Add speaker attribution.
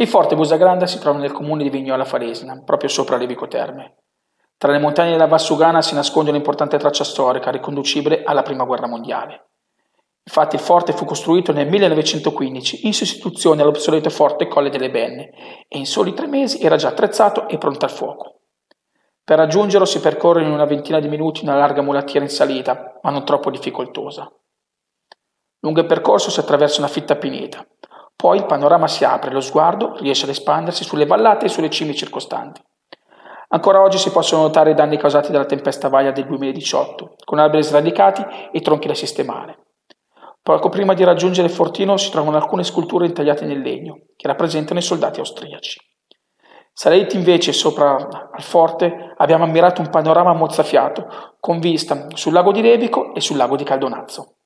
Speaker 1: Il forte Busagranda si trova nel comune di Vignola Falesina, proprio sopra Levico Terme. Tra le montagne della Vassugana si nasconde un'importante traccia storica riconducibile alla Prima Guerra Mondiale. Infatti il forte fu costruito nel 1915 in sostituzione all'obsoleto forte Colle delle Benne e in soli tre mesi era già attrezzato e pronto al fuoco. Per raggiungerlo si percorre in una ventina di minuti una larga mulattiera in salita, ma non troppo difficoltosa. Lungo il percorso si attraversa una fitta pineta, poi il panorama si apre lo sguardo riesce ad espandersi sulle vallate e sulle cime circostanti. Ancora oggi si possono notare i danni causati dalla tempesta Vaia del 2018, con alberi sradicati e tronchi da sistemare. Poco prima di raggiungere fortino si trovano alcune sculture intagliate nel legno, che rappresentano i soldati austriaci. Saliti invece sopra al forte abbiamo ammirato un panorama mozzafiato, con vista sul lago di Revico e sul lago di Caldonazzo.